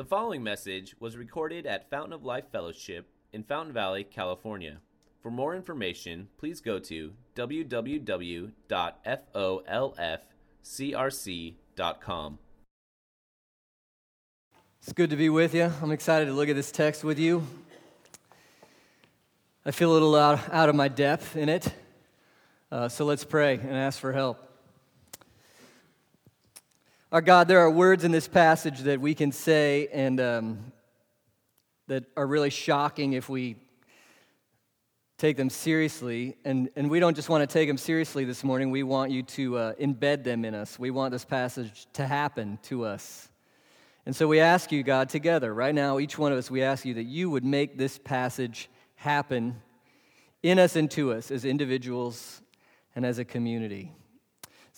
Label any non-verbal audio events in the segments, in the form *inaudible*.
The following message was recorded at Fountain of Life Fellowship in Fountain Valley, California. For more information, please go to www.folfcrc.com. It's good to be with you. I'm excited to look at this text with you. I feel a little out, of my depth in it. Uh, so let's pray and ask for help. Our God, there are words in this passage that we can say and um, that are really shocking if we take them seriously. And, and we don't just want to take them seriously this morning, we want you to uh, embed them in us. We want this passage to happen to us. And so we ask you, God, together, right now, each one of us, we ask you that you would make this passage happen in us and to us as individuals and as a community.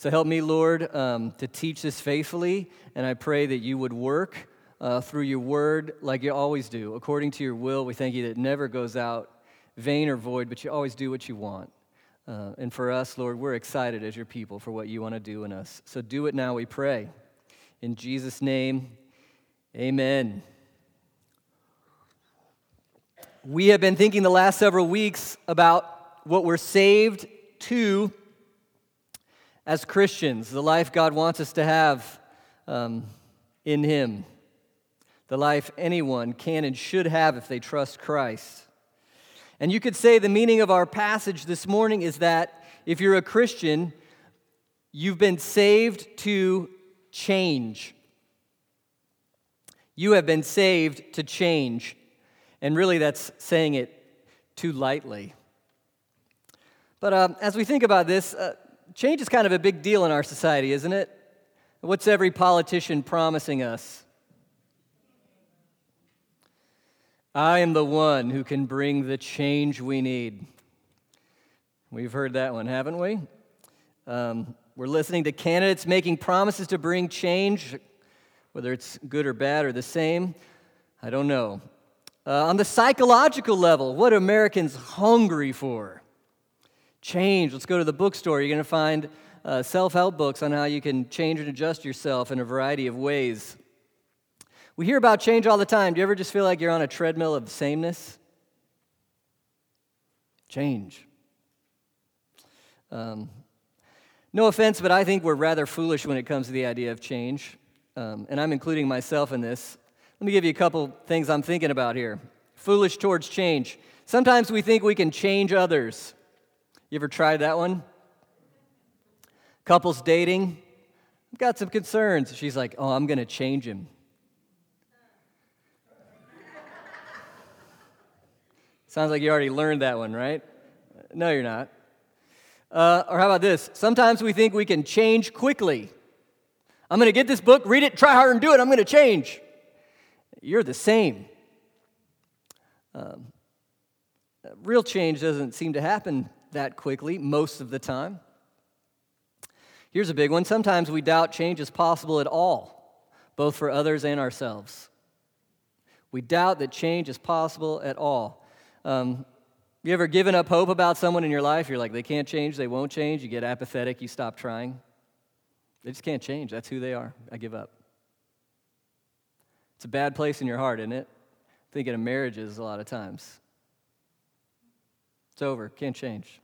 So help me, Lord, um, to teach this faithfully, and I pray that you would work uh, through your word like you always do, according to your will. We thank you that it never goes out vain or void, but you always do what you want. Uh, and for us, Lord, we're excited as your people for what you want to do in us. So do it now, we pray. In Jesus' name, amen. We have been thinking the last several weeks about what we're saved to as Christians, the life God wants us to have um, in Him, the life anyone can and should have if they trust Christ. And you could say the meaning of our passage this morning is that if you're a Christian, you've been saved to change. You have been saved to change. And really, that's saying it too lightly. But uh, as we think about this, uh, change is kind of a big deal in our society, isn't it? What's every politician promising us? I am the one who can bring the change we need. We've heard that one, haven't we? Um, we're listening to candidates making promises to bring change, whether it's good or bad or the same. I don't know. Uh, on the psychological level, what are Americans hungry for? Change. Let's go to the bookstore. You're going to find uh, self help books on how you can change and adjust yourself in a variety of ways. We hear about change all the time. Do you ever just feel like you're on a treadmill of sameness? Change. Um, no offense, but I think we're rather foolish when it comes to the idea of change. Um, and I'm including myself in this. Let me give you a couple things I'm thinking about here. Foolish towards change. Sometimes we think we can change others. You ever tried that one? Couples dating. I've got some concerns. She's like, oh, I'm going to change him. Sounds like you already learned that one, right? No, you're not. Uh, or how about this? Sometimes we think we can change quickly. I'm going to get this book, read it, try hard, and do it. I'm going to change you're the same. Um, real change doesn't seem to happen that quickly most of the time. Here's a big one. Sometimes we doubt change is possible at all, both for others and ourselves. We doubt that change is possible at all. Um, you ever given up hope about someone in your life? You're like, they can't change, they won't change. You get apathetic, you stop trying. They just can't change. That's who they are. I give up. It's a bad place in your heart, isn't it? Thinking of marriages a lot of times. It's over, can't change.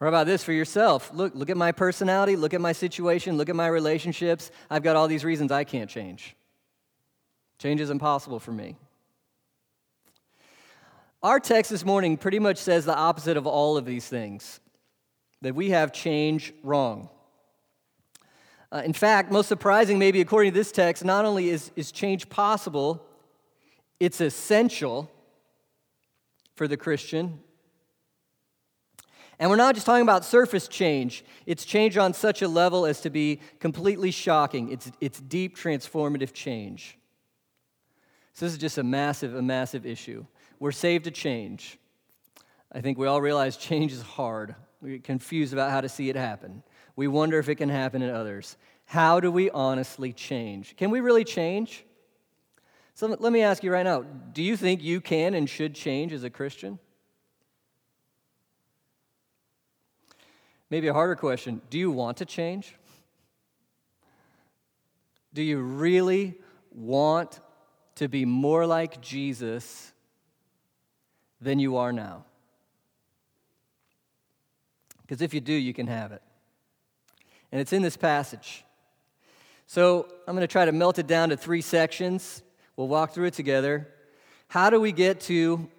Or about this for yourself? Look, look at my personality, look at my situation, look at my relationships. I've got all these reasons I can't change. Change is impossible for me. Our text this morning pretty much says the opposite of all of these things that we have change wrong. Uh, in fact, most surprising, maybe according to this text, not only is, is change possible, it's essential for the Christian. And we're not just talking about surface change, it's change on such a level as to be completely shocking. It's, it's deep, transformative change. So, this is just a massive, a massive issue. We're saved to change. I think we all realize change is hard. We get confused about how to see it happen. We wonder if it can happen in others. How do we honestly change? Can we really change? So let me ask you right now do you think you can and should change as a Christian? Maybe a harder question do you want to change? Do you really want to be more like Jesus than you are now? Because if you do, you can have it. And it's in this passage. So I'm going to try to melt it down to three sections. We'll walk through it together. How do we get to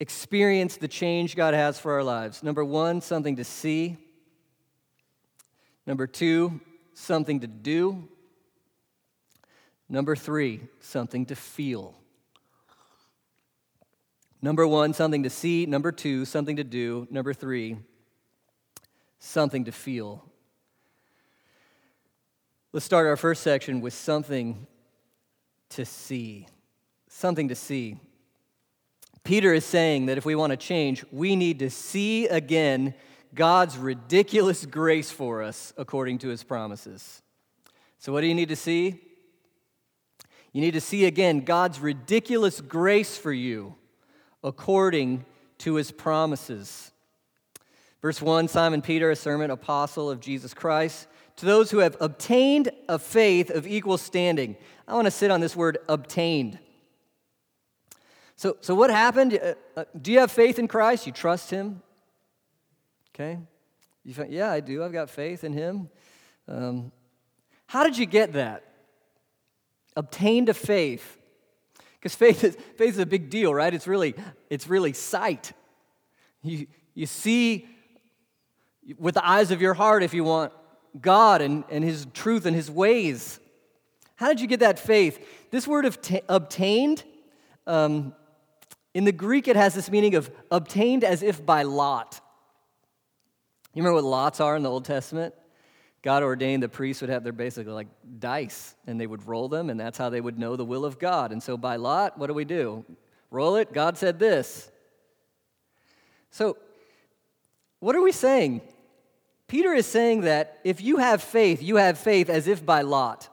experience the change God has for our lives? Number one, something to see. Number two, something to do. Number three, something to feel. Number one, something to see. Number two, something to do. Number three, something to feel. Let's start our first section with something to see. Something to see. Peter is saying that if we want to change, we need to see again God's ridiculous grace for us according to his promises. So, what do you need to see? You need to see again God's ridiculous grace for you according to his promises. Verse 1 Simon Peter, a servant, apostle of Jesus Christ, to those who have obtained a faith of equal standing. I want to sit on this word obtained. So, so what happened? Uh, uh, do you have faith in Christ? You trust him? Okay. You find, yeah, I do. I've got faith in him. Um, how did you get that? Obtained a faith. Because faith is, faith is a big deal, right? It's really, it's really sight. You, you see with the eyes of your heart, if you want, God and, and His truth and His ways. How did you get that faith? This word of t- obtained, um, in the Greek, it has this meaning of obtained as if by lot. You remember what lots are in the Old Testament? God ordained the priests would have their basically like dice and they would roll them, and that's how they would know the will of God. And so by lot, what do we do? Roll it, God said this. So, what are we saying? Peter is saying that if you have faith, you have faith as if by lot.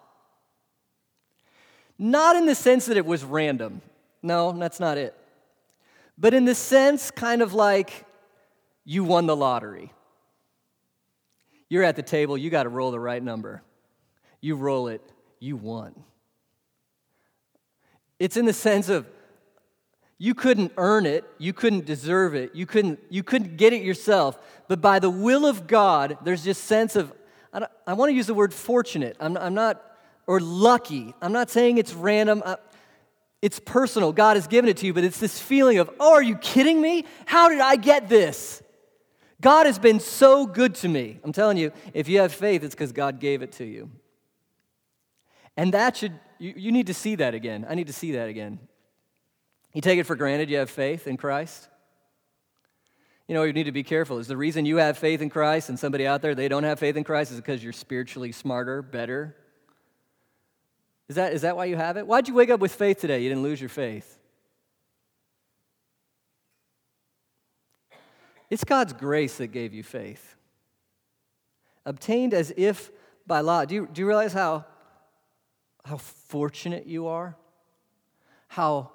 Not in the sense that it was random. No, that's not it. But in the sense, kind of like you won the lottery. You're at the table, you got to roll the right number. You roll it, you won. It's in the sense of you couldn't earn it, you couldn't deserve it, you couldn't, you couldn't get it yourself. But by the will of God, there's this sense of, I, I want to use the word fortunate. I'm, I'm, not, or lucky. I'm not saying it's random. I, it's personal. God has given it to you, but it's this feeling of, oh, are you kidding me? How did I get this? God has been so good to me. I'm telling you, if you have faith, it's because God gave it to you. And that should, you, you need to see that again. I need to see that again. You take it for granted you have faith in Christ? You know, you need to be careful. Is the reason you have faith in Christ and somebody out there, they don't have faith in Christ, is because you're spiritually smarter, better? Is that, is that why you have it? Why'd you wake up with faith today? You didn't lose your faith. It's God's grace that gave you faith. Obtained as if by law. Do you, do you realize how, how fortunate you are? How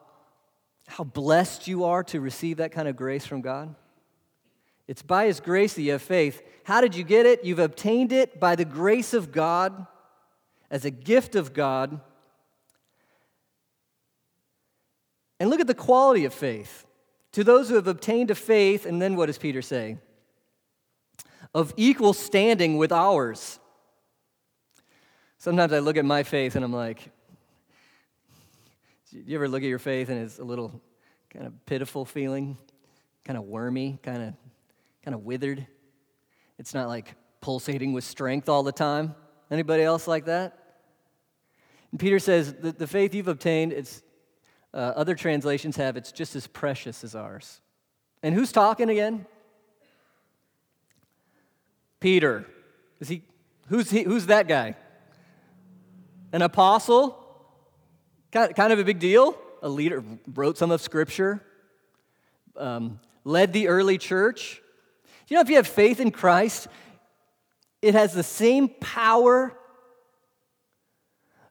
how blessed you are to receive that kind of grace from God? It's by His grace that you have faith. How did you get it? You've obtained it by the grace of God, as a gift of God. And look at the quality of faith. To those who have obtained a faith, and then what does Peter say? Of equal standing with ours. Sometimes I look at my faith and I'm like, do you ever look at your faith and it's a little kind of pitiful feeling, kind of wormy, kind of kind of withered? It's not like pulsating with strength all the time. Anybody else like that? And Peter says the, the faith you've obtained, it's uh, other translations have it's just as precious as ours. And who's talking again? Peter. Is he who's he who's that guy? An apostle? Kind of a big deal. A leader wrote some of Scripture, um, led the early church. You know, if you have faith in Christ, it has the same power,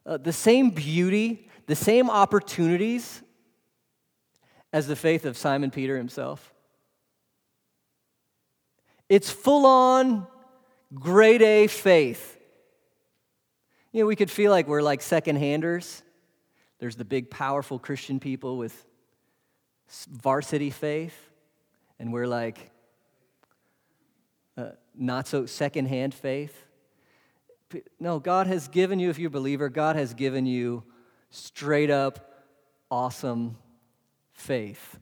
uh, the same beauty, the same opportunities as the faith of Simon Peter himself. It's full on grade A faith. You know, we could feel like we're like second handers There's the big, powerful Christian people with varsity faith, and we're like uh, not so second hand faith. No, God has given you, if you're a believer, God has given you straight up awesome faith.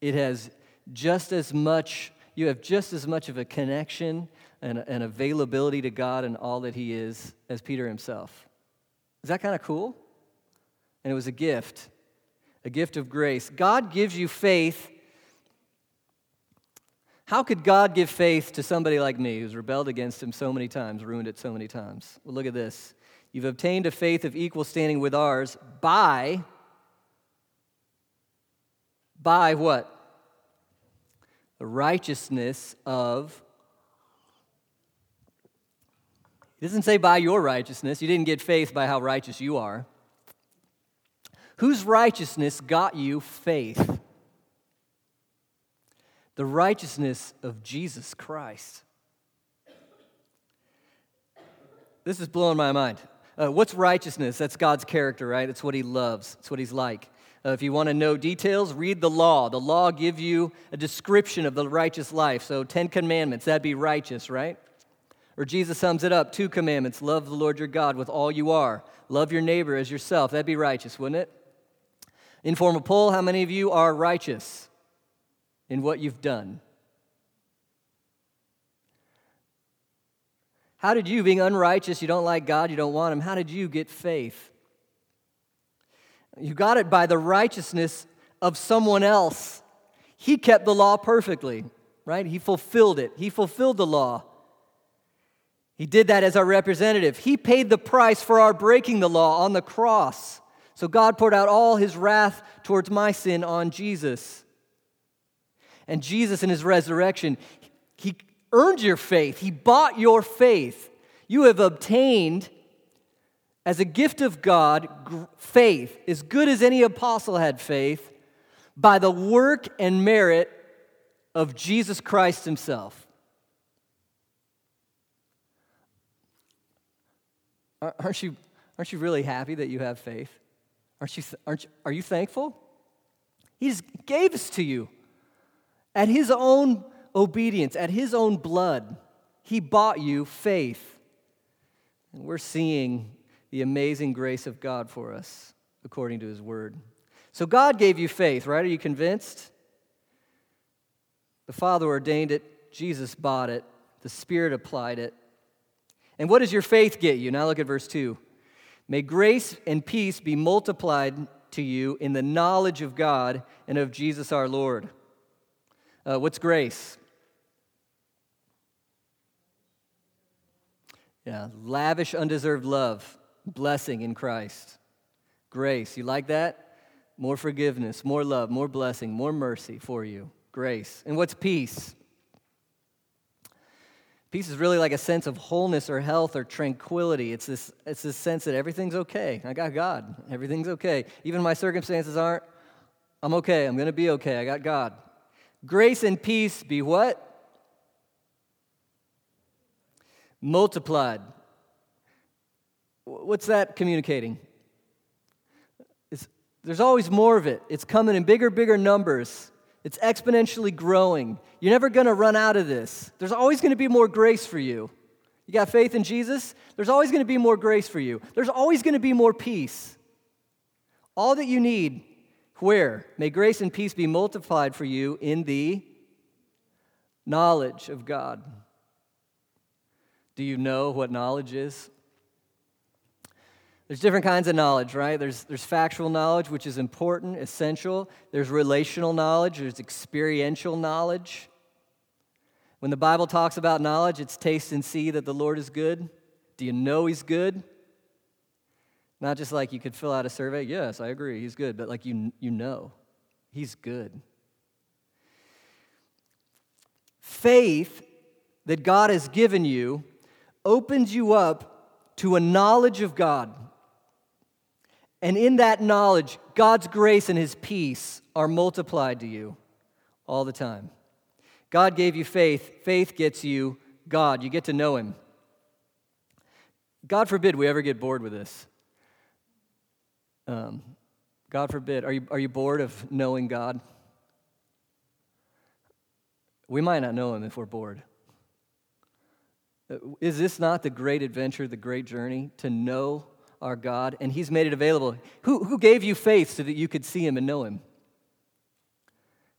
It has just as much, you have just as much of a connection and an availability to God and all that He is as Peter himself. Is that kind of cool? And it was a gift, a gift of grace. God gives you faith. How could God give faith to somebody like me who's rebelled against Him so many times, ruined it so many times? Well, look at this. You've obtained a faith of equal standing with ours by, by what? The righteousness of It doesn't say by your righteousness. You didn't get faith by how righteous you are. Whose righteousness got you faith? The righteousness of Jesus Christ. This is blowing my mind. Uh, what's righteousness? That's God's character, right? It's what He loves, it's what He's like. Uh, if you want to know details, read the law. The law gives you a description of the righteous life. So, Ten Commandments, that'd be righteous, right? Or Jesus sums it up two commandments love the Lord your God with all you are, love your neighbor as yourself. That'd be righteous, wouldn't it? Informal poll how many of you are righteous in what you've done? How did you, being unrighteous, you don't like God, you don't want Him, how did you get faith? You got it by the righteousness of someone else. He kept the law perfectly, right? He fulfilled it. He fulfilled the law. He did that as our representative. He paid the price for our breaking the law on the cross. So God poured out all his wrath towards my sin on Jesus. And Jesus, in his resurrection, he earned your faith, he bought your faith. You have obtained, as a gift of God, faith, as good as any apostle had faith, by the work and merit of Jesus Christ himself. Aren't you, aren't you really happy that you have faith? Aren't you, aren't you, are you thankful? He just gave this to you. At his own obedience, at his own blood, he bought you faith. And we're seeing the amazing grace of God for us according to his word. So God gave you faith, right? Are you convinced? The Father ordained it, Jesus bought it, the Spirit applied it. And what does your faith get you? Now look at verse 2. May grace and peace be multiplied to you in the knowledge of God and of Jesus our Lord. Uh, what's grace? Yeah, lavish, undeserved love, blessing in Christ. Grace, you like that? More forgiveness, more love, more blessing, more mercy for you. Grace. And what's peace? Peace is really like a sense of wholeness or health or tranquility. It's this, it's this sense that everything's okay. I got God. Everything's okay. Even my circumstances aren't, I'm okay. I'm going to be okay. I got God. Grace and peace be what? Multiplied. What's that communicating? It's, there's always more of it. It's coming in bigger, bigger numbers. It's exponentially growing. You're never going to run out of this. There's always going to be more grace for you. You got faith in Jesus? There's always going to be more grace for you. There's always going to be more peace. All that you need, where? May grace and peace be multiplied for you in the knowledge of God. Do you know what knowledge is? There's different kinds of knowledge, right? There's, there's factual knowledge, which is important, essential. There's relational knowledge, there's experiential knowledge. When the Bible talks about knowledge, it's taste and see that the Lord is good. Do you know He's good? Not just like you could fill out a survey, yes, I agree, He's good, but like you, you know, He's good. Faith that God has given you opens you up to a knowledge of God. And in that knowledge, God's grace and His peace are multiplied to you all the time. God gave you faith. Faith gets you God. You get to know Him. God forbid we ever get bored with this. Um, God forbid, are you, are you bored of knowing God? We might not know Him if we're bored. Uh, is this not the great adventure, the great journey to know our God? And He's made it available. Who, who gave you faith so that you could see Him and know Him?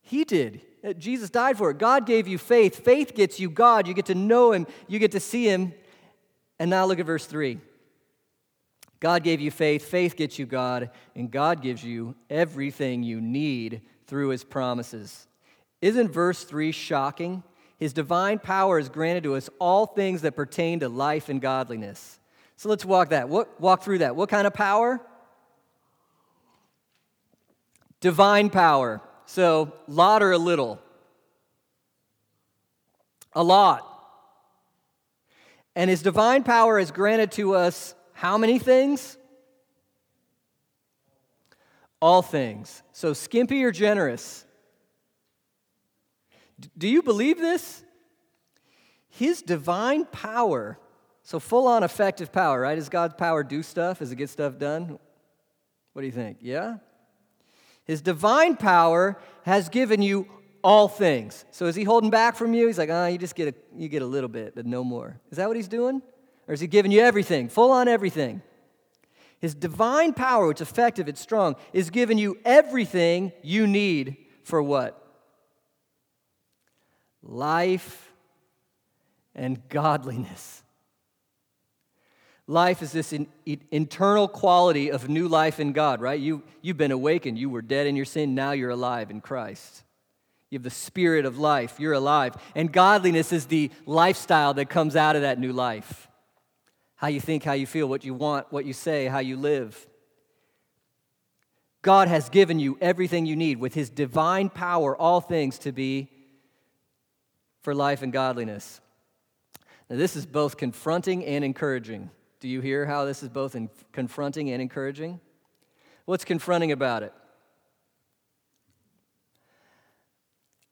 He did. Uh, Jesus died for it. God gave you faith. Faith gets you God. You get to know Him, you get to see Him. And now look at verse 3. God gave you faith, faith gets you God, and God gives you everything you need through His promises. Isn't verse 3 shocking? His divine power is granted to us all things that pertain to life and godliness. So let's walk that. What, walk through that. What kind of power? Divine power. So, lot or a little? A lot. And his divine power is granted to us how many things? All things. So, skimpy or generous? Do you believe this? His divine power, so full on effective power, right? Does God's power do stuff? Does it get stuff done? What do you think? Yeah? His divine power has given you all things. So is he holding back from you? He's like, ah, oh, you just get a, you get a little bit, but no more. Is that what he's doing? Or is he giving you everything, full on everything? His divine power, which is effective, it's strong, is giving you everything you need for what? Life and godliness. Life is this in, in, internal quality of new life in God, right? You, you've been awakened. You were dead in your sin. Now you're alive in Christ. You have the spirit of life. You're alive. And godliness is the lifestyle that comes out of that new life how you think, how you feel, what you want, what you say, how you live. God has given you everything you need with His divine power, all things to be for life and godliness. Now, this is both confronting and encouraging. Do you hear how this is both confronting and encouraging? What's confronting about it?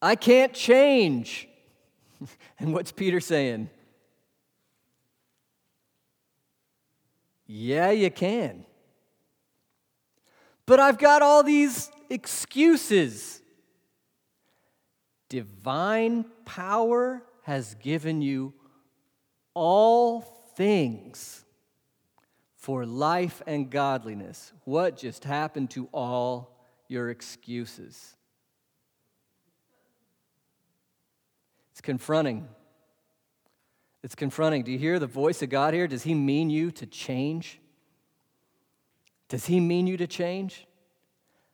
I can't change. *laughs* and what's Peter saying? Yeah, you can. But I've got all these excuses. Divine power has given you all things for life and godliness. What just happened to all your excuses? It's confronting. It's confronting. Do you hear the voice of God here? Does He mean you to change? Does He mean you to change?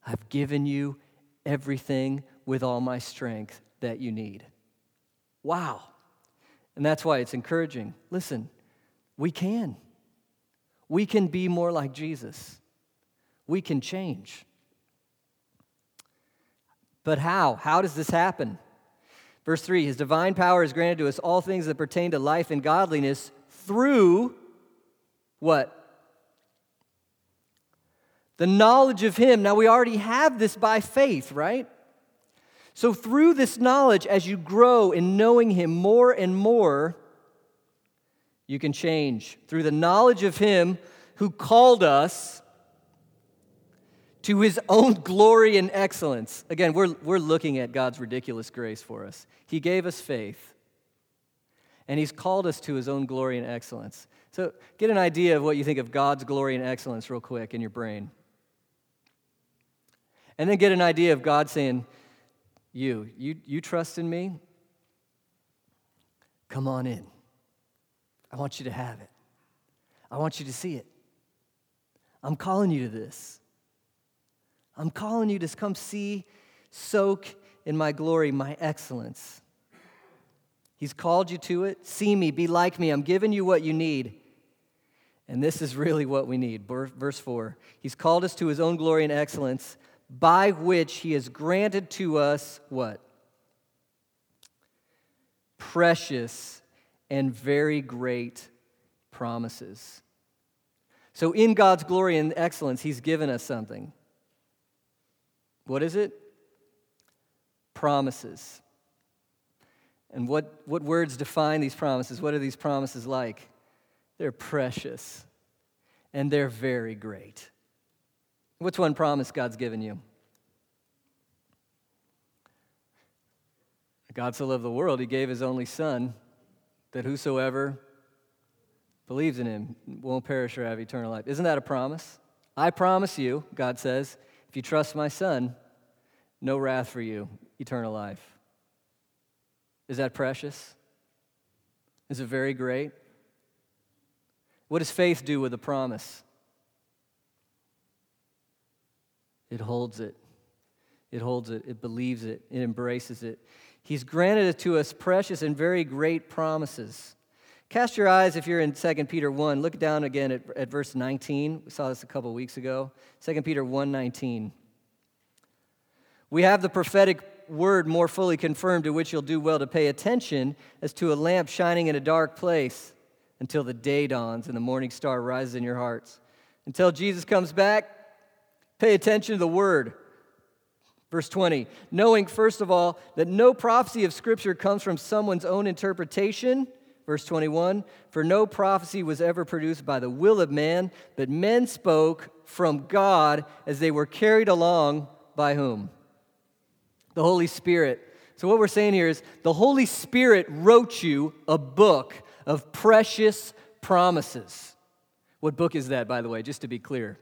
I've given you everything with all my strength that you need. Wow. And that's why it's encouraging. Listen, we can. We can be more like Jesus. We can change. But how? How does this happen? Verse 3 His divine power is granted to us all things that pertain to life and godliness through what? The knowledge of Him. Now, we already have this by faith, right? So, through this knowledge, as you grow in knowing Him more and more, you can change. Through the knowledge of Him who called us to his own glory and excellence. Again, we're, we're looking at God's ridiculous grace for us. He gave us faith, and he's called us to his own glory and excellence. So get an idea of what you think of God's glory and excellence real quick in your brain. And then get an idea of God saying, You, you, you trust in me? Come on in. I want you to have it. I want you to see it. I'm calling you to this. I'm calling you to come see, soak in my glory, my excellence. He's called you to it. See me, be like me. I'm giving you what you need. And this is really what we need. Verse 4 He's called us to his own glory and excellence, by which he has granted to us what? Precious and very great promises. So, in God's glory and excellence, he's given us something. What is it? Promises. And what, what words define these promises? What are these promises like? They're precious and they're very great. What's one promise God's given you? God so loved the world, he gave his only Son, that whosoever believes in him won't perish or have eternal life. Isn't that a promise? I promise you, God says, if you trust my Son, no wrath for you, eternal life. Is that precious? Is it very great? What does faith do with a promise? It holds it. It holds it. It believes it. It embraces it. He's granted it to us precious and very great promises. Cast your eyes, if you're in 2 Peter 1, look down again at, at verse 19. We saw this a couple weeks ago. 2 Peter 1 19. We have the prophetic word more fully confirmed, to which you'll do well to pay attention as to a lamp shining in a dark place until the day dawns and the morning star rises in your hearts. Until Jesus comes back, pay attention to the word. Verse 20, knowing first of all that no prophecy of Scripture comes from someone's own interpretation. Verse 21, for no prophecy was ever produced by the will of man, but men spoke from God as they were carried along by whom? The Holy Spirit. So, what we're saying here is the Holy Spirit wrote you a book of precious promises. What book is that, by the way, just to be clear?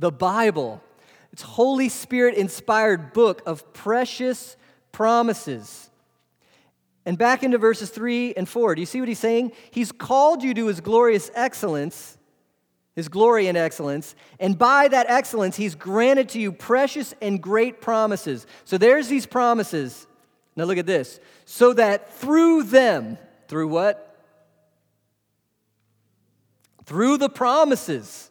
The Bible. It's Holy Spirit inspired book of precious promises. And back into verses 3 and 4. Do you see what he's saying? He's called you to his glorious excellence, his glory and excellence, and by that excellence, he's granted to you precious and great promises. So there's these promises. Now look at this. So that through them, through what? Through the promises.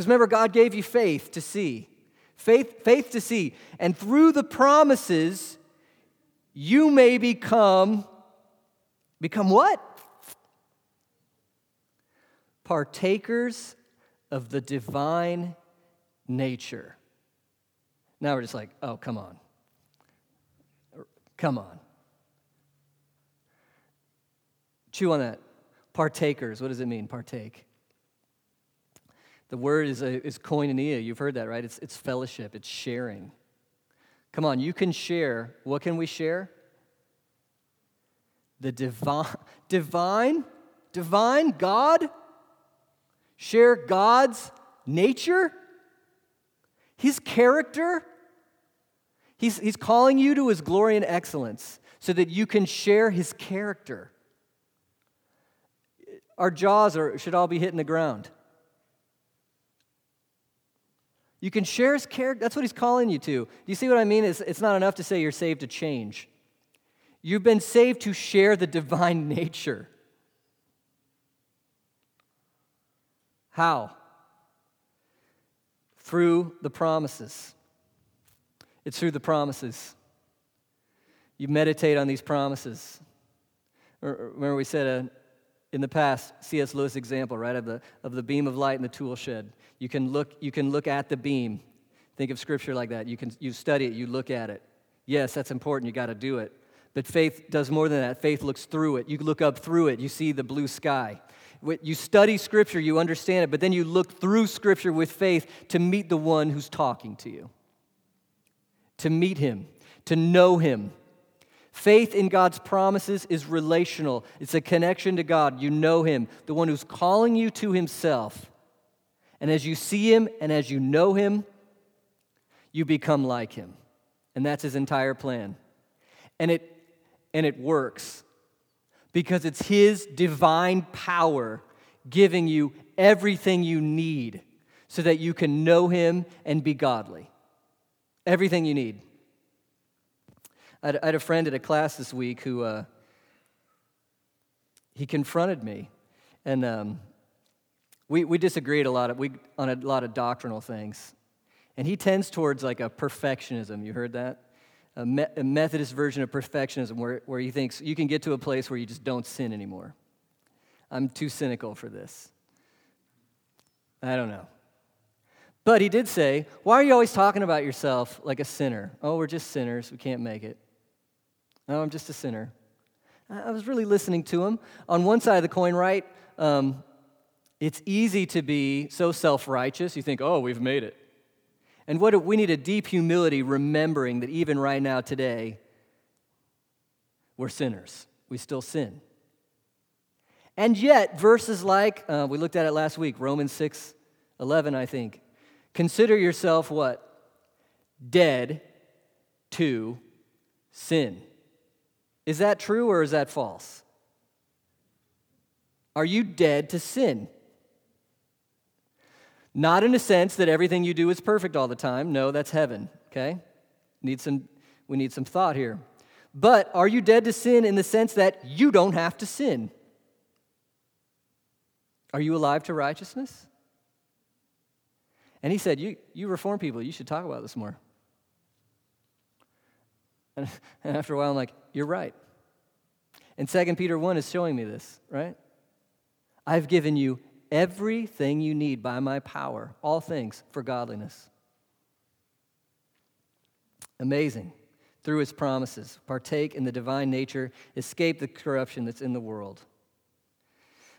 Because remember, God gave you faith to see. Faith, faith to see. And through the promises, you may become, become what? Partakers of the divine nature. Now we're just like, oh, come on. Come on. Chew on that. Partakers. What does it mean, partake? The word is, a, is koinonia. You've heard that, right? It's, it's fellowship, it's sharing. Come on, you can share. What can we share? The divine, divine, divine God? Share God's nature? His character? He's, he's calling you to his glory and excellence so that you can share his character. Our jaws are, should all be hitting the ground. You can share his character. That's what he's calling you to. Do you see what I mean? It's, it's not enough to say you're saved to change. You've been saved to share the divine *laughs* nature. How? Through the promises. It's through the promises. You meditate on these promises. Remember, we said uh, in the past, C.S. Lewis example, right, of the, of the beam of light in the tool shed. You can look, you can look at the beam. Think of scripture like that. You can you study it, you look at it. Yes, that's important, you got to do it. But faith does more than that. Faith looks through it. You look up through it, you see the blue sky. You study scripture, you understand it, but then you look through scripture with faith to meet the one who's talking to you. To meet him, to know him, Faith in God's promises is relational, it's a connection to God. You know Him, the one who's calling you to Himself. And as you see Him and as you know Him, you become like Him. And that's His entire plan. And it, and it works because it's His divine power giving you everything you need so that you can know Him and be godly. Everything you need. I had, a friend at a class this week who uh, he confronted me, and um, we, we disagreed a lot of, we, on a lot of doctrinal things. And he tends towards like a perfectionism. You heard that? A, me- a Methodist version of perfectionism where, where he thinks you can get to a place where you just don't sin anymore. I'm too cynical for this. I don't know. But he did say, Why are you always talking about yourself like a sinner? Oh, we're just sinners. We can't make it. Oh, I'm just a sinner. I was really listening to him. On one side of the coin, right? Um, It's easy to be so self righteous, you think, oh, we've made it. And what we need a deep humility, remembering that even right now, today, we're sinners. We still sin. And yet, verses like, uh, we looked at it last week, Romans 6 11, I think. Consider yourself what? Dead to sin. Is that true or is that false? Are you dead to sin? Not in a sense that everything you do is perfect all the time. No, that's heaven, okay? Need some, we need some thought here. But are you dead to sin in the sense that you don't have to sin? Are you alive to righteousness? And he said, You, you reform people, you should talk about this more. And, *laughs* and after a while, I'm like, You're right. And 2 Peter 1 is showing me this, right? I've given you everything you need by my power, all things for godliness. Amazing. Through his promises, partake in the divine nature, escape the corruption that's in the world.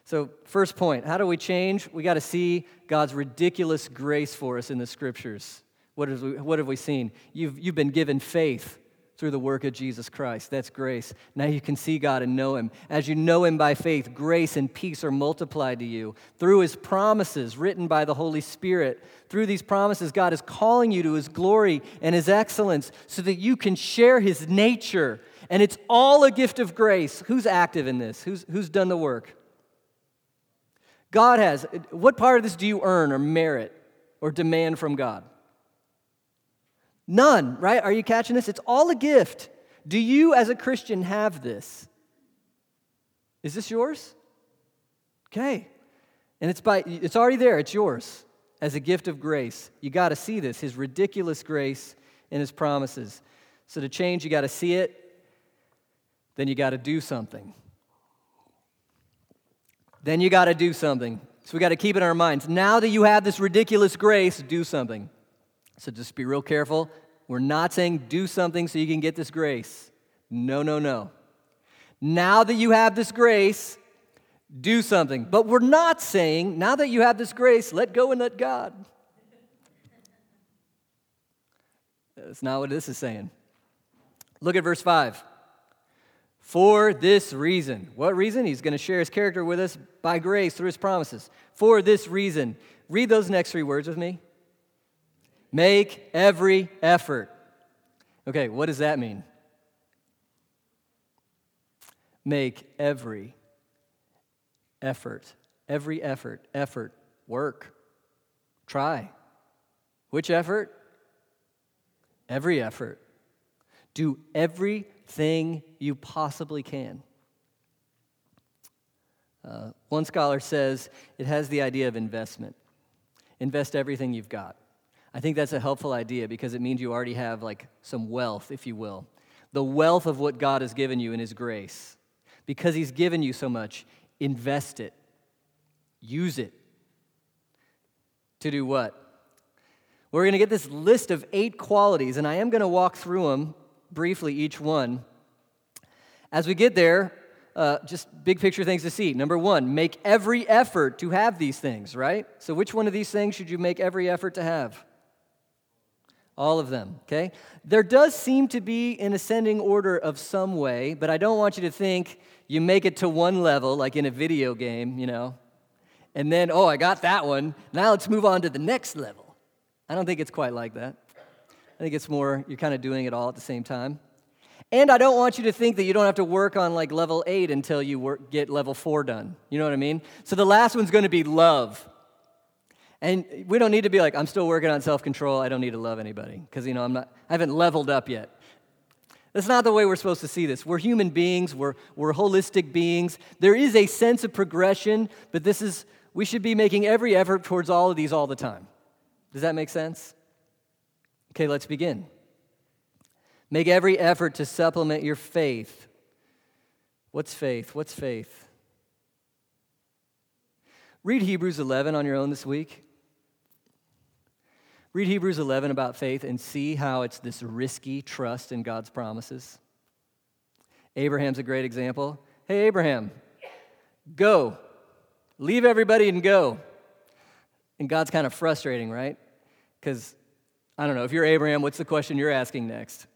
So, first point how do we change? We got to see God's ridiculous grace for us in the scriptures. What have we, what have we seen? You've, you've been given faith through the work of Jesus Christ. That's grace. Now you can see God and know Him. As you know Him by faith, grace and peace are multiplied to you through His promises written by the Holy Spirit. Through these promises, God is calling you to His glory and His excellence so that you can share His nature. And it's all a gift of grace. Who's active in this? Who's, who's done the work? God has. What part of this do you earn or merit or demand from God? None, right? Are you catching this? It's all a gift. Do you, as a Christian, have this? Is this yours? Okay. And it's by it's already there, it's yours as a gift of grace. You got to see this, his ridiculous grace and his promises. So to change, you got to see it, then you got to do something. Then you got to do something. So we got to keep it in our minds. Now that you have this ridiculous grace, do something. So just be real careful. We're not saying do something so you can get this grace. No, no, no. Now that you have this grace, do something. But we're not saying, now that you have this grace, let go and let God. That's not what this is saying. Look at verse 5. For this reason. What reason? He's going to share his character with us by grace through his promises. For this reason. Read those next three words with me. Make every effort. Okay, what does that mean? Make every effort. Every effort. Effort. Work. Try. Which effort? Every effort. Do everything you possibly can. Uh, one scholar says it has the idea of investment. Invest everything you've got. I think that's a helpful idea because it means you already have like some wealth, if you will. The wealth of what God has given you in His grace. Because He's given you so much, invest it, use it. To do what? We're going to get this list of eight qualities, and I am going to walk through them briefly, each one. As we get there, uh, just big picture things to see. Number one, make every effort to have these things, right? So, which one of these things should you make every effort to have? All of them, okay? There does seem to be an ascending order of some way, but I don't want you to think you make it to one level, like in a video game, you know, and then, oh, I got that one. Now let's move on to the next level. I don't think it's quite like that. I think it's more you're kind of doing it all at the same time. And I don't want you to think that you don't have to work on like level eight until you work, get level four done. You know what I mean? So the last one's going to be love. And we don't need to be like, I'm still working on self control. I don't need to love anybody because, you know, I'm not, I haven't leveled up yet. That's not the way we're supposed to see this. We're human beings, we're, we're holistic beings. There is a sense of progression, but this is, we should be making every effort towards all of these all the time. Does that make sense? Okay, let's begin. Make every effort to supplement your faith. What's faith? What's faith? Read Hebrews 11 on your own this week. Read Hebrews 11 about faith and see how it's this risky trust in God's promises. Abraham's a great example. Hey, Abraham, go. leave everybody and go. And God's kind of frustrating, right? Because, I don't know, if you're Abraham, what's the question you're asking next?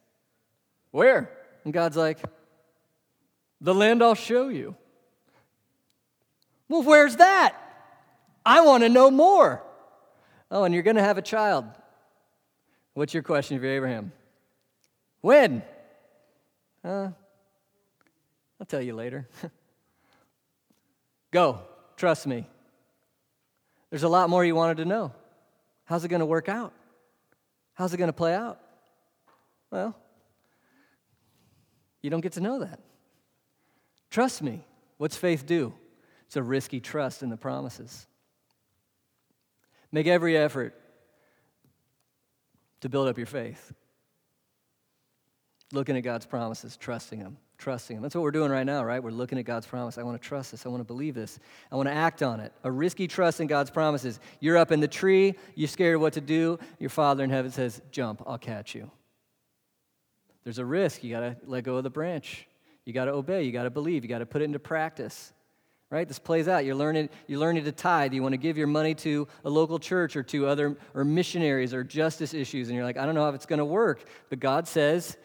Where? And God's like, the land I'll show you. Well, where's that? I want to know more. Oh, and you're going to have a child. What's your question for Abraham? When? Uh, I'll tell you later. *laughs* Go, trust me. There's a lot more you wanted to know. How's it going to work out? How's it going to play out? Well, you don't get to know that. Trust me. What's faith do? It's a risky trust in the promises. Make every effort to build up your faith. Looking at God's promises, trusting Him, trusting Him. That's what we're doing right now, right? We're looking at God's promise. I want to trust this. I want to believe this. I want to act on it. A risky trust in God's promises. You're up in the tree, you're scared of what to do. Your Father in heaven says, Jump, I'll catch you. There's a risk. You got to let go of the branch. You got to obey. You got to believe. You got to put it into practice right? This plays out. You're learning you're learning to tithe. You want to give your money to a local church or to other or missionaries or justice issues and you're like i don't know if it's going to work. But god says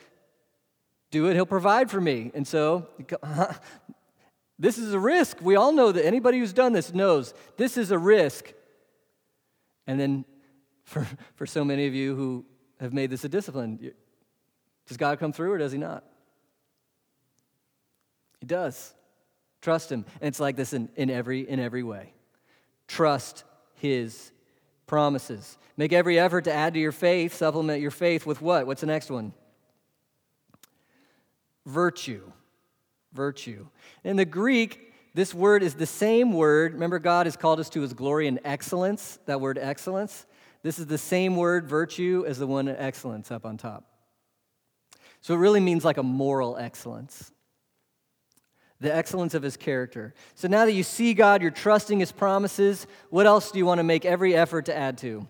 do it he'll provide for me. And so this is a risk. We all know that anybody who's done this knows this is a risk. And then for, for so many of you who have made this a discipline does god come through or does he not? He does Trust him. And it's like this in, in, every, in every way. Trust his promises. Make every effort to add to your faith, supplement your faith with what? What's the next one? Virtue. Virtue. In the Greek, this word is the same word. Remember, God has called us to his glory and excellence, that word excellence. This is the same word, virtue, as the one excellence up on top. So it really means like a moral excellence the excellence of his character. So now that you see God, you're trusting his promises, what else do you want to make every effort to add to?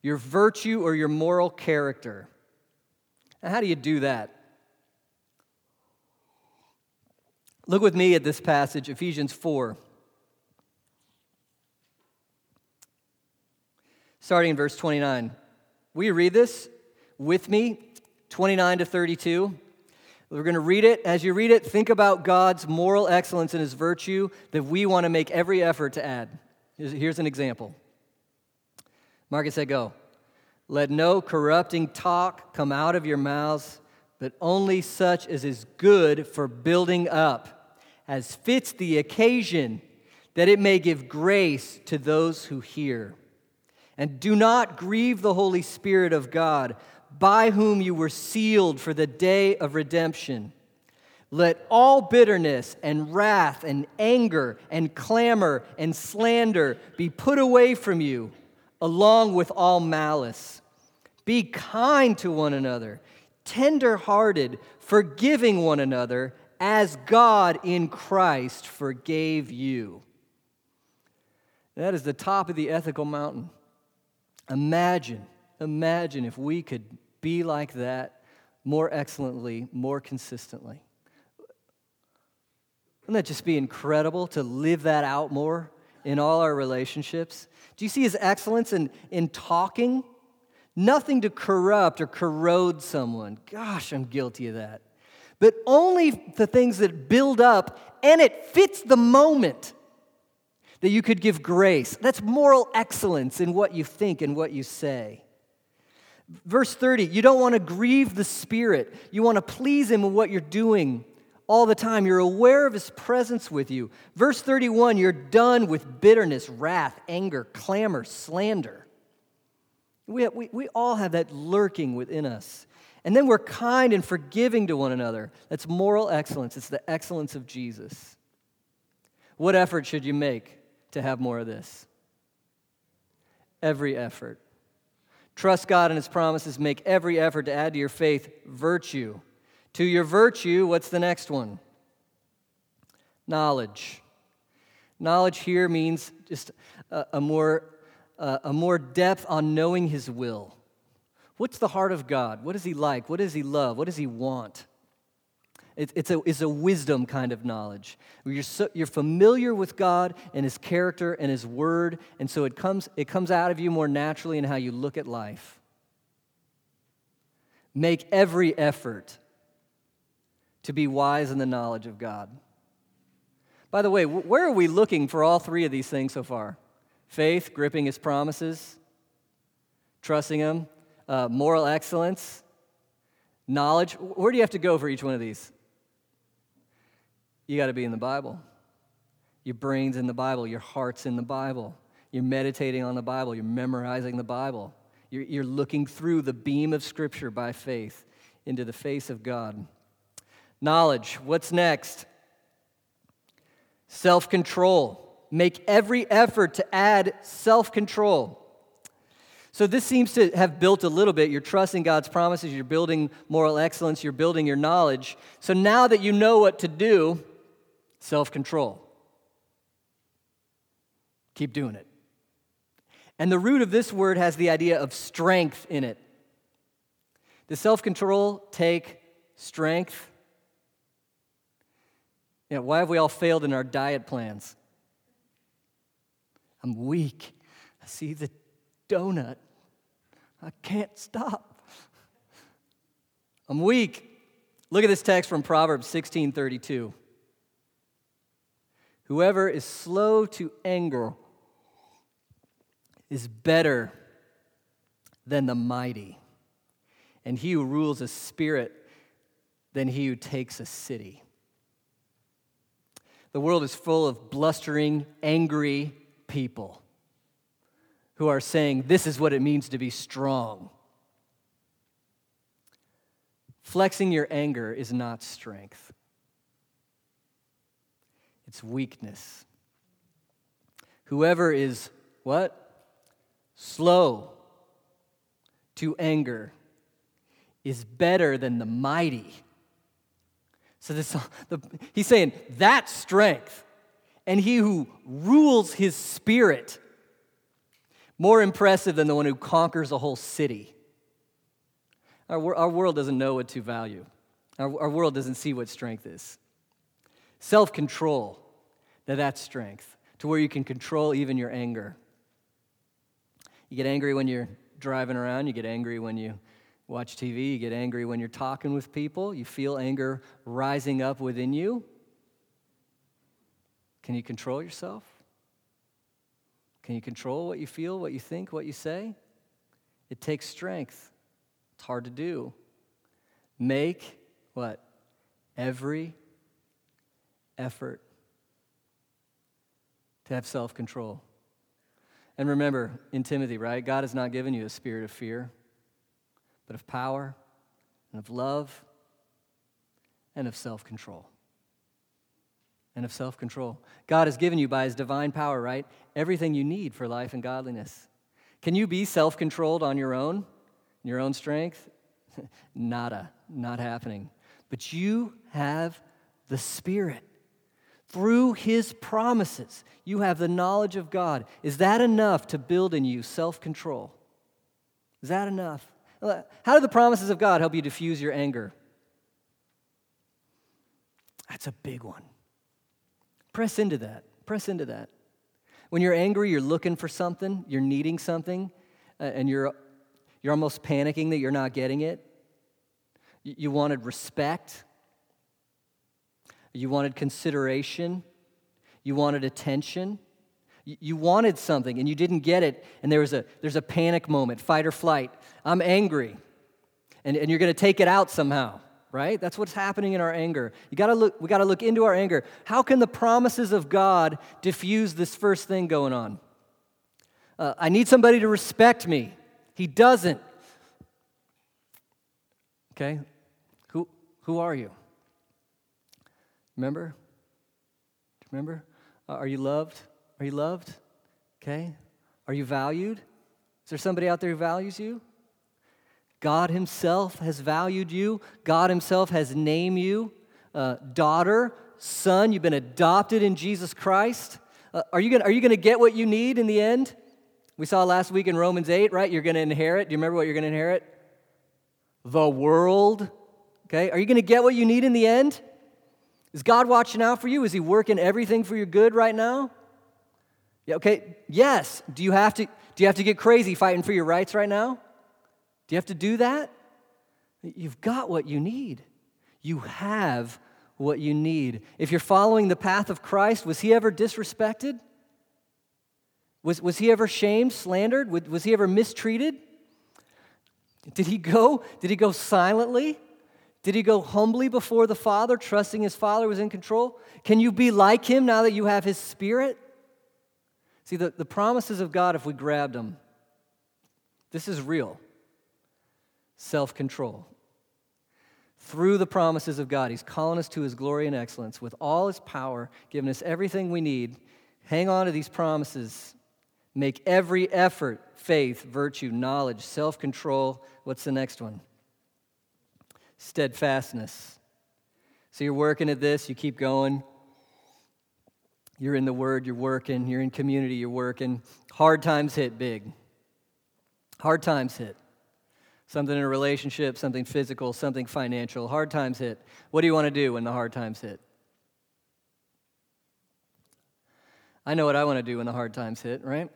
Your virtue or your moral character. Now, how do you do that? Look with me at this passage, Ephesians 4. Starting in verse 29. Will you read this with me? 29 to 32. We're going to read it. As you read it, think about God's moral excellence and his virtue that we want to make every effort to add. Here's an example. Marcus said, Go. Let no corrupting talk come out of your mouths, but only such as is good for building up, as fits the occasion, that it may give grace to those who hear. And do not grieve the Holy Spirit of God by whom you were sealed for the day of redemption. Let all bitterness and wrath and anger and clamor and slander be put away from you, along with all malice. Be kind to one another, tender hearted, forgiving one another, as God in Christ forgave you. That is the top of the ethical mountain. Imagine Imagine if we could be like that more excellently, more consistently. Wouldn't that just be incredible to live that out more in all our relationships? Do you see his excellence in, in talking? Nothing to corrupt or corrode someone. Gosh, I'm guilty of that. But only the things that build up and it fits the moment that you could give grace. That's moral excellence in what you think and what you say. Verse 30, you don't want to grieve the Spirit. You want to please Him in what you're doing all the time. You're aware of His presence with you. Verse 31, you're done with bitterness, wrath, anger, clamor, slander. We, we, we all have that lurking within us. And then we're kind and forgiving to one another. That's moral excellence, it's the excellence of Jesus. What effort should you make to have more of this? Every effort. Trust God and His promises. Make every effort to add to your faith virtue. To your virtue, what's the next one? Knowledge. Knowledge here means just a, a more, a more depth on knowing His will. What's the heart of God? What is He like? What does He love? What does He want? It, it's, a, it's a wisdom kind of knowledge. You're, so, you're familiar with God and His character and His word, and so it comes, it comes out of you more naturally in how you look at life. Make every effort to be wise in the knowledge of God. By the way, where are we looking for all three of these things so far? Faith, gripping His promises, trusting Him, uh, moral excellence, knowledge. Where do you have to go for each one of these? You got to be in the Bible. Your brain's in the Bible, your heart's in the Bible. You're meditating on the Bible, you're memorizing the Bible. You're, you're looking through the beam of Scripture by faith into the face of God. Knowledge, what's next? Self control. Make every effort to add self control. So, this seems to have built a little bit. You're trusting God's promises, you're building moral excellence, you're building your knowledge. So, now that you know what to do, self control. Keep doing it. And the root of this word has the idea of strength in it. Does self control take strength? Yeah, why have we all failed in our diet plans? I'm weak. I see the donut. I can't stop. I'm weak. Look at this text from Proverbs 16:32. Whoever is slow to anger is better than the mighty, and he who rules a spirit than he who takes a city. The world is full of blustering, angry people who are saying, This is what it means to be strong. Flexing your anger is not strength, it's weakness. Whoever is what? Slow to anger is better than the mighty. So this, *laughs* the, he's saying that strength. And he who rules his spirit, more impressive than the one who conquers a whole city. Our, our world doesn't know what to value, our, our world doesn't see what strength is. Self control, that that's strength, to where you can control even your anger. You get angry when you're driving around, you get angry when you watch TV, you get angry when you're talking with people, you feel anger rising up within you. Can you control yourself? Can you control what you feel, what you think, what you say? It takes strength. It's hard to do. Make what? Every effort to have self control. And remember in Timothy, right? God has not given you a spirit of fear, but of power and of love and of self control. And of self control. God has given you by his divine power, right? Everything you need for life and godliness. Can you be self controlled on your own, in your own strength? *laughs* Nada, not happening. But you have the Spirit. Through his promises, you have the knowledge of God. Is that enough to build in you self control? Is that enough? How do the promises of God help you diffuse your anger? That's a big one. Press into that. Press into that. When you're angry, you're looking for something, you're needing something, uh, and you're, you're almost panicking that you're not getting it. You wanted respect, you wanted consideration. You wanted attention. You wanted something and you didn't get it, and there was a, there's a panic moment, fight or flight. I'm angry. And, and you're going to take it out somehow, right? That's what's happening in our anger. You gotta look, we got to look into our anger. How can the promises of God diffuse this first thing going on? Uh, I need somebody to respect me. He doesn't. Okay? Who, who are you? Remember? Remember? Uh, are you loved? Are you loved? Okay. Are you valued? Is there somebody out there who values you? God Himself has valued you. God Himself has named you uh, daughter, son. You've been adopted in Jesus Christ. Uh, are you going to get what you need in the end? We saw last week in Romans 8, right? You're going to inherit. Do you remember what you're going to inherit? The world. Okay. Are you going to get what you need in the end? Is God watching out for you? Is He working everything for your good right now? Yeah, okay, yes. Do you have to do you have to get crazy fighting for your rights right now? Do you have to do that? You've got what you need. You have what you need. If you're following the path of Christ, was he ever disrespected? Was, was he ever shamed, slandered? Was he ever mistreated? Did he go? Did he go silently? Did he go humbly before the Father, trusting his Father was in control? Can you be like him now that you have his Spirit? See, the, the promises of God, if we grabbed them, this is real self control. Through the promises of God, He's calling us to His glory and excellence with all His power, giving us everything we need. Hang on to these promises. Make every effort faith, virtue, knowledge, self control. What's the next one? Steadfastness. So you're working at this, you keep going. You're in the Word, you're working. You're in community, you're working. Hard times hit big. Hard times hit. Something in a relationship, something physical, something financial. Hard times hit. What do you want to do when the hard times hit? I know what I want to do when the hard times hit, right?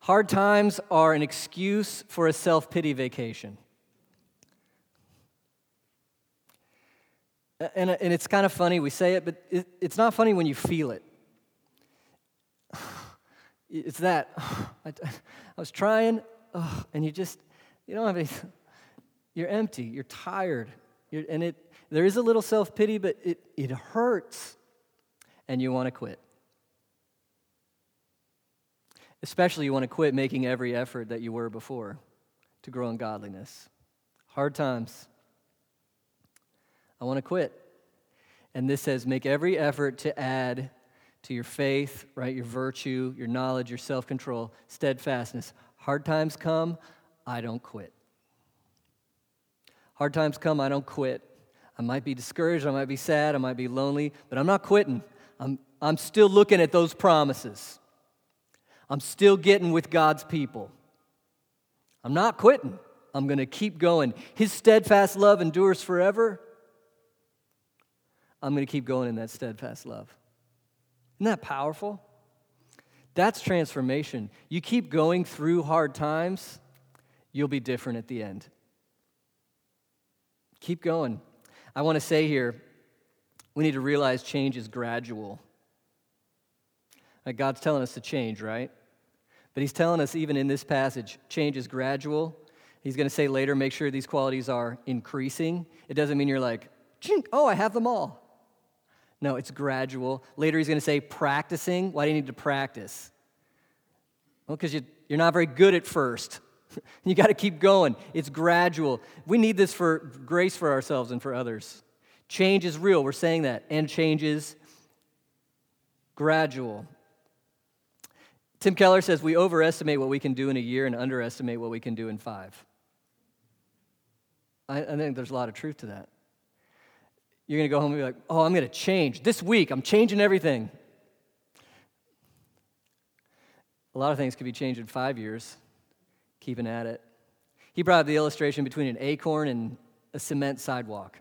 Hard times are an excuse for a self pity vacation. And, and it's kind of funny, we say it, but it, it's not funny when you feel it. *sighs* It's that, *sighs* I, I was trying, and you just, you don't have any, *laughs* you're empty, you're tired. You're, and it, there is a little self pity, but it, it hurts, and you want to quit. Especially, you want to quit making every effort that you were before to grow in godliness. Hard times. I want to quit. And this says, make every effort to add to your faith, right? Your virtue, your knowledge, your self control, steadfastness. Hard times come, I don't quit. Hard times come, I don't quit. I might be discouraged, I might be sad, I might be lonely, but I'm not quitting. I'm, I'm still looking at those promises. I'm still getting with God's people. I'm not quitting. I'm going to keep going. His steadfast love endures forever. I'm going to keep going in that steadfast love. Isn't that powerful? That's transformation. You keep going through hard times, you'll be different at the end. Keep going. I want to say here, we need to realize change is gradual. Like God's telling us to change, right? But He's telling us, even in this passage, change is gradual. He's going to say later, make sure these qualities are increasing. It doesn't mean you're like, oh, I have them all. No, it's gradual. Later, he's going to say practicing. Why do you need to practice? Well, because you, you're not very good at first. *laughs* you got to keep going. It's gradual. We need this for grace for ourselves and for others. Change is real. We're saying that. And change is gradual. Tim Keller says we overestimate what we can do in a year and underestimate what we can do in five. I, I think there's a lot of truth to that. You're going to go home and be like, oh, I'm going to change. This week, I'm changing everything. A lot of things could be changed in five years, keeping at it. He brought up the illustration between an acorn and a cement sidewalk.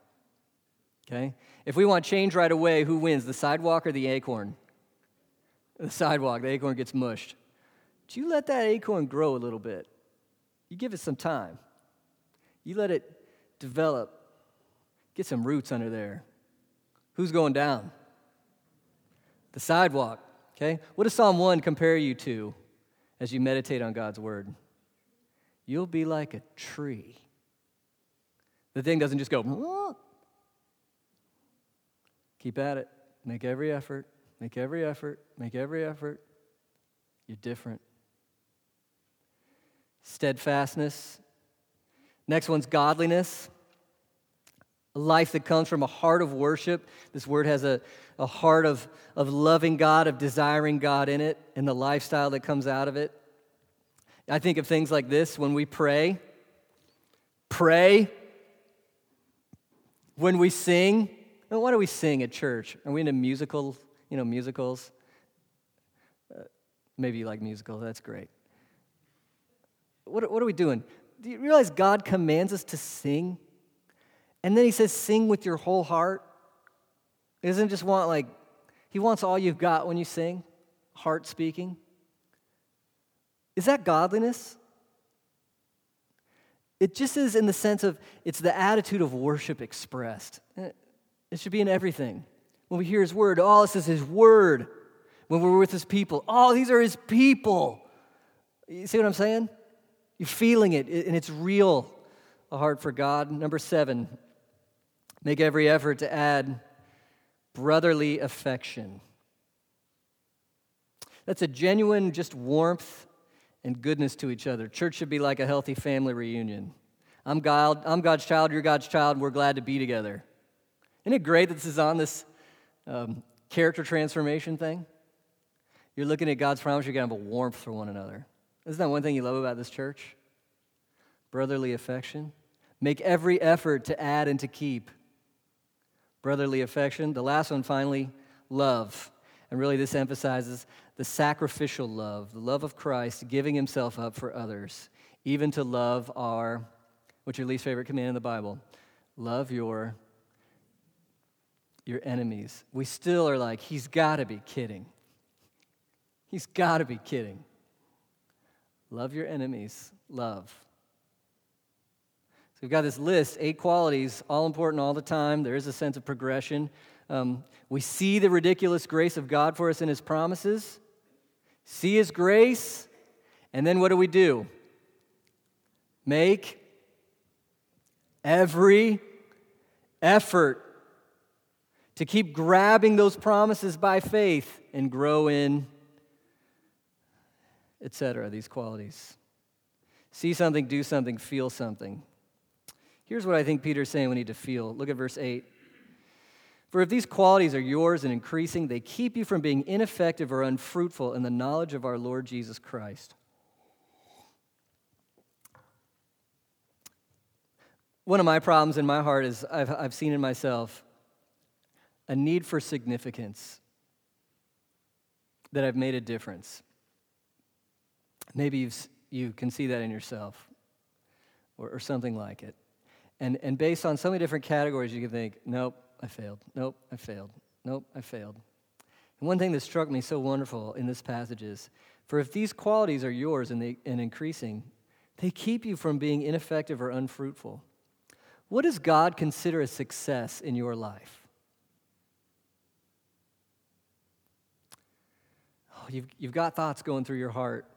Okay? If we want change right away, who wins, the sidewalk or the acorn? The sidewalk, the acorn gets mushed. But you let that acorn grow a little bit. You give it some time. You let it develop Get some roots under there. Who's going down? The sidewalk, okay? What does Psalm 1 compare you to as you meditate on God's word? You'll be like a tree. The thing doesn't just go, keep at it. Make every effort, make every effort, make every effort. You're different. Steadfastness. Next one's godliness a life that comes from a heart of worship. This word has a, a heart of, of loving God, of desiring God in it, and the lifestyle that comes out of it. I think of things like this when we pray, pray, when we sing. And why do we sing at church? Are we into musical, you know, musicals? Uh, maybe you like musicals, that's great. What, what are we doing? Do you realize God commands us to sing? And then he says, sing with your whole heart. He doesn't just want, like, he wants all you've got when you sing, heart speaking. Is that godliness? It just is in the sense of it's the attitude of worship expressed. It should be in everything. When we hear his word, all this is his word. When we're with his people, oh, these are his people. You see what I'm saying? You're feeling it, and it's real. A heart for God. Number seven, make every effort to add brotherly affection. That's a genuine, just warmth and goodness to each other. Church should be like a healthy family reunion. I'm, God, I'm God's child, you're God's child, and we're glad to be together. Isn't it great that this is on this um, character transformation thing? You're looking at God's promise, you're going to have a warmth for one another. Isn't that one thing you love about this church? Brotherly affection. Make every effort to add and to keep brotherly affection. The last one, finally, love. And really, this emphasizes the sacrificial love, the love of Christ giving himself up for others, even to love our, what's your least favorite command in the Bible? Love your your enemies. We still are like, he's got to be kidding. He's got to be kidding. Love your enemies. Love. We've got this list, eight qualities, all important all the time. There is a sense of progression. Um, we see the ridiculous grace of God for us in his promises see His grace, and then what do we do? Make every effort to keep grabbing those promises by faith and grow in, etc., these qualities. See something, do something, feel something. Here's what I think Peter's saying we need to feel. Look at verse 8. For if these qualities are yours and increasing, they keep you from being ineffective or unfruitful in the knowledge of our Lord Jesus Christ. One of my problems in my heart is I've, I've seen in myself a need for significance that I've made a difference. Maybe you've, you can see that in yourself or, or something like it. And, and based on so many different categories, you can think, nope, I failed. Nope, I failed. Nope, I failed. And one thing that struck me so wonderful in this passage is for if these qualities are yours and, they, and increasing, they keep you from being ineffective or unfruitful. What does God consider a success in your life? Oh, you've, you've got thoughts going through your heart.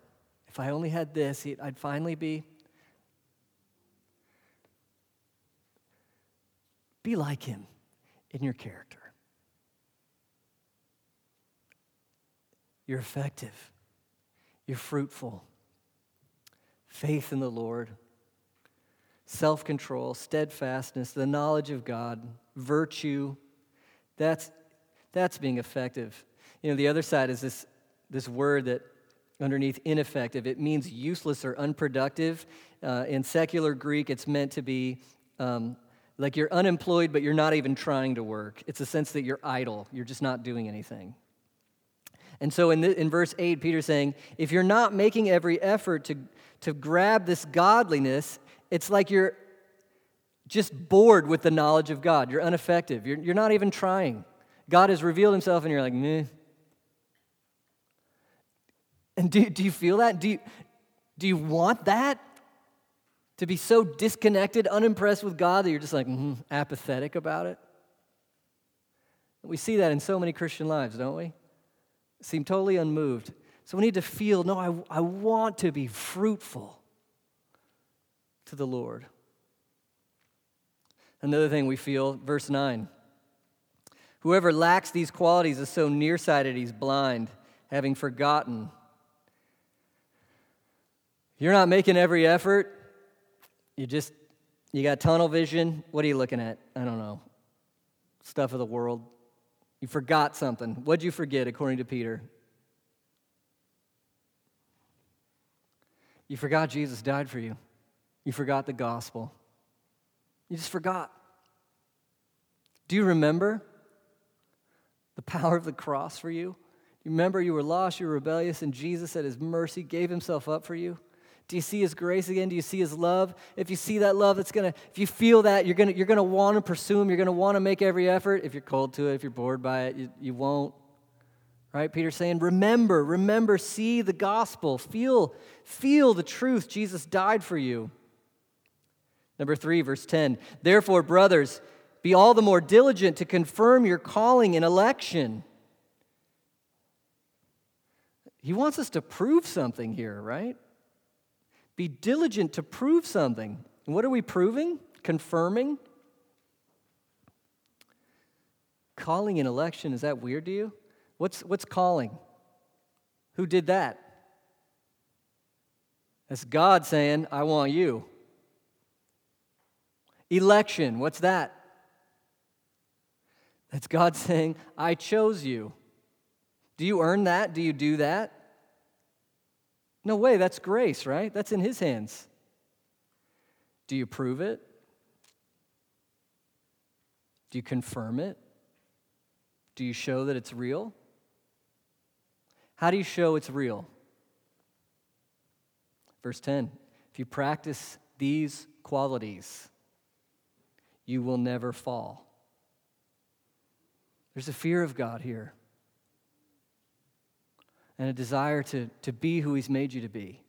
If I only had this, I'd finally be. Be like him in your character. You're effective, you're fruitful. Faith in the Lord, self control, steadfastness, the knowledge of God, virtue. That's, that's being effective. You know, the other side is this, this word that underneath ineffective, it means useless or unproductive. Uh, in secular Greek, it's meant to be um, like you're unemployed, but you're not even trying to work. It's a sense that you're idle, you're just not doing anything. And so in, the, in verse 8, Peter's saying, if you're not making every effort to, to grab this godliness, it's like you're just bored with the knowledge of God. You're ineffective. You're, you're not even trying. God has revealed himself, and you're like, meh. And do, do you feel that? Do you, do you want that? To be so disconnected, unimpressed with God that you're just like mm, apathetic about it. We see that in so many Christian lives, don't we? Seem totally unmoved. So we need to feel no, I, I want to be fruitful to the Lord. Another thing we feel, verse 9 Whoever lacks these qualities is so nearsighted he's blind, having forgotten. You're not making every effort, you just, you got tunnel vision. What are you looking at? I don't know. Stuff of the world. You forgot something. What'd you forget, according to Peter? You forgot Jesus died for you. You forgot the gospel. You just forgot. Do you remember the power of the cross for you? You remember you were lost, you were rebellious, and Jesus, at his mercy, gave himself up for you? Do you see his grace again? Do you see his love? If you see that love, it's gonna, if you feel that, you're gonna, you're gonna want to pursue him. You're gonna want to make every effort. If you're cold to it, if you're bored by it, you, you won't. Right? Peter's saying, remember, remember, see the gospel, feel, feel the truth. Jesus died for you. Number three, verse 10. Therefore, brothers, be all the more diligent to confirm your calling and election. He wants us to prove something here, right? Be diligent to prove something. And what are we proving? Confirming? Calling an election, is that weird to you? What's, what's calling? Who did that? That's God saying, I want you. Election, what's that? That's God *laughs* saying, I chose you. Do you earn that? Do you do that? No way, that's grace, right? That's in His hands. Do you prove it? Do you confirm it? Do you show that it's real? How do you show it's real? Verse 10 If you practice these qualities, you will never fall. There's a fear of God here and a desire to, to be who He's made you to be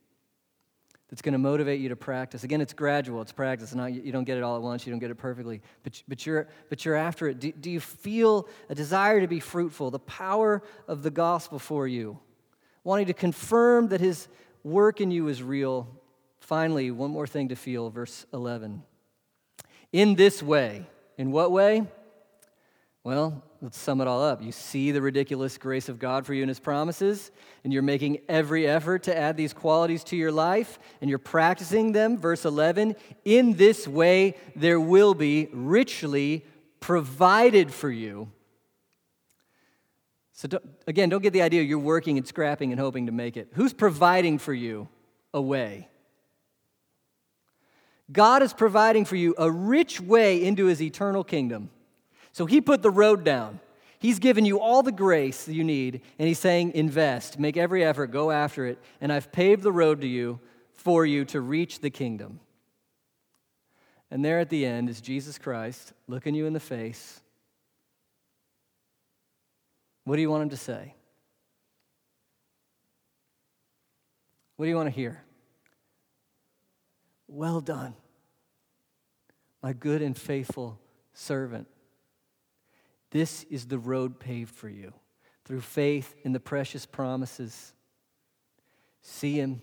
that's going to motivate you to practice. Again, it's gradual, it's practice. Not, you don't get it all at once, you don't get it perfectly, but, but, you're, but you're after it. Do, do you feel a desire to be fruitful, the power of the gospel for you? Wanting to confirm that His work in you is real. Finally, one more thing to feel, verse 11. In this way, in what way? Well, let's sum it all up. You see the ridiculous grace of God for you and His promises, and you're making every effort to add these qualities to your life, and you're practicing them. Verse 11 In this way, there will be richly provided for you. So, don't, again, don't get the idea you're working and scrapping and hoping to make it. Who's providing for you a way? God is providing for you a rich way into His eternal kingdom. So he put the road down. He's given you all the grace you need, and he's saying, invest, make every effort, go after it, and I've paved the road to you for you to reach the kingdom. And there at the end is Jesus Christ looking you in the face. What do you want him to say? What do you want to hear? Well done, my good and faithful servant. This is the road paved for you through faith in the precious promises. See Him,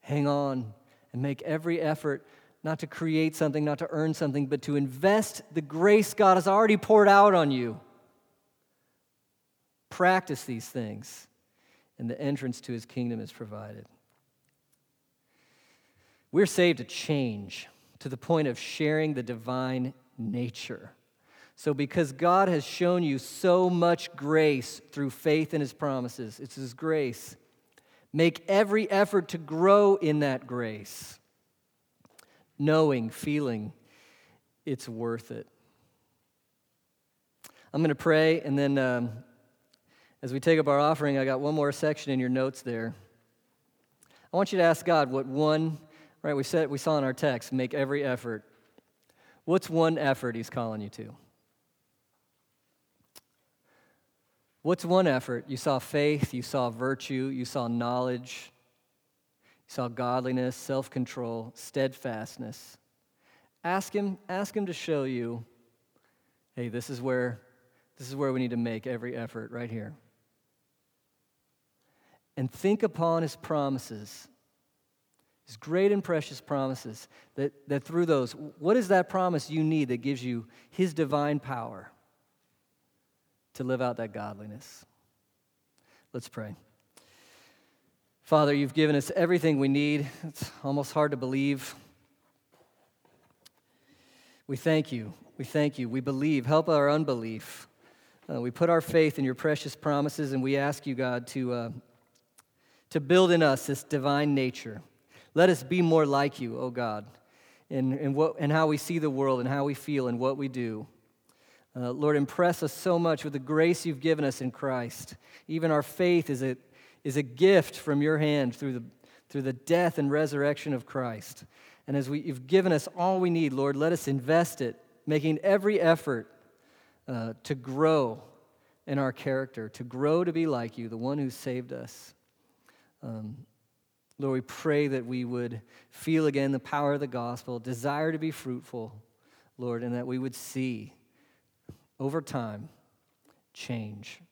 hang on, and make every effort not to create something, not to earn something, but to invest the grace God has already poured out on you. Practice these things, and the entrance to His kingdom is provided. We're saved to change to the point of sharing the divine nature. So, because God has shown you so much grace through faith in His promises, it's His grace, make every effort to grow in that grace, knowing, feeling it's worth it. I'm going to pray, and then um, as we take up our offering, I got one more section in your notes there. I want you to ask God what one, right, we said we saw in our text, make every effort. What's one effort He's calling you to? What's one effort? You saw faith, you saw virtue, you saw knowledge, you saw godliness, self control, steadfastness. Ask him, ask him to show you, hey, this is where this is where we need to make every effort right here. And think upon his promises, his great and precious promises, that, that through those, what is that promise you need that gives you his divine power? To live out that godliness. Let's pray. Father, you've given us everything we need. It's almost hard to believe. We thank you. We thank you. We believe. Help our unbelief. Uh, we put our faith in your precious promises, and we ask you, God, to, uh, to build in us this divine nature. Let us be more like you, O oh God, in, in, what, in how we see the world and how we feel and what we do. Uh, Lord, impress us so much with the grace you've given us in Christ. Even our faith is a, is a gift from your hand through the, through the death and resurrection of Christ. And as we, you've given us all we need, Lord, let us invest it, making every effort uh, to grow in our character, to grow to be like you, the one who saved us. Um, Lord, we pray that we would feel again the power of the gospel, desire to be fruitful, Lord, and that we would see over time change.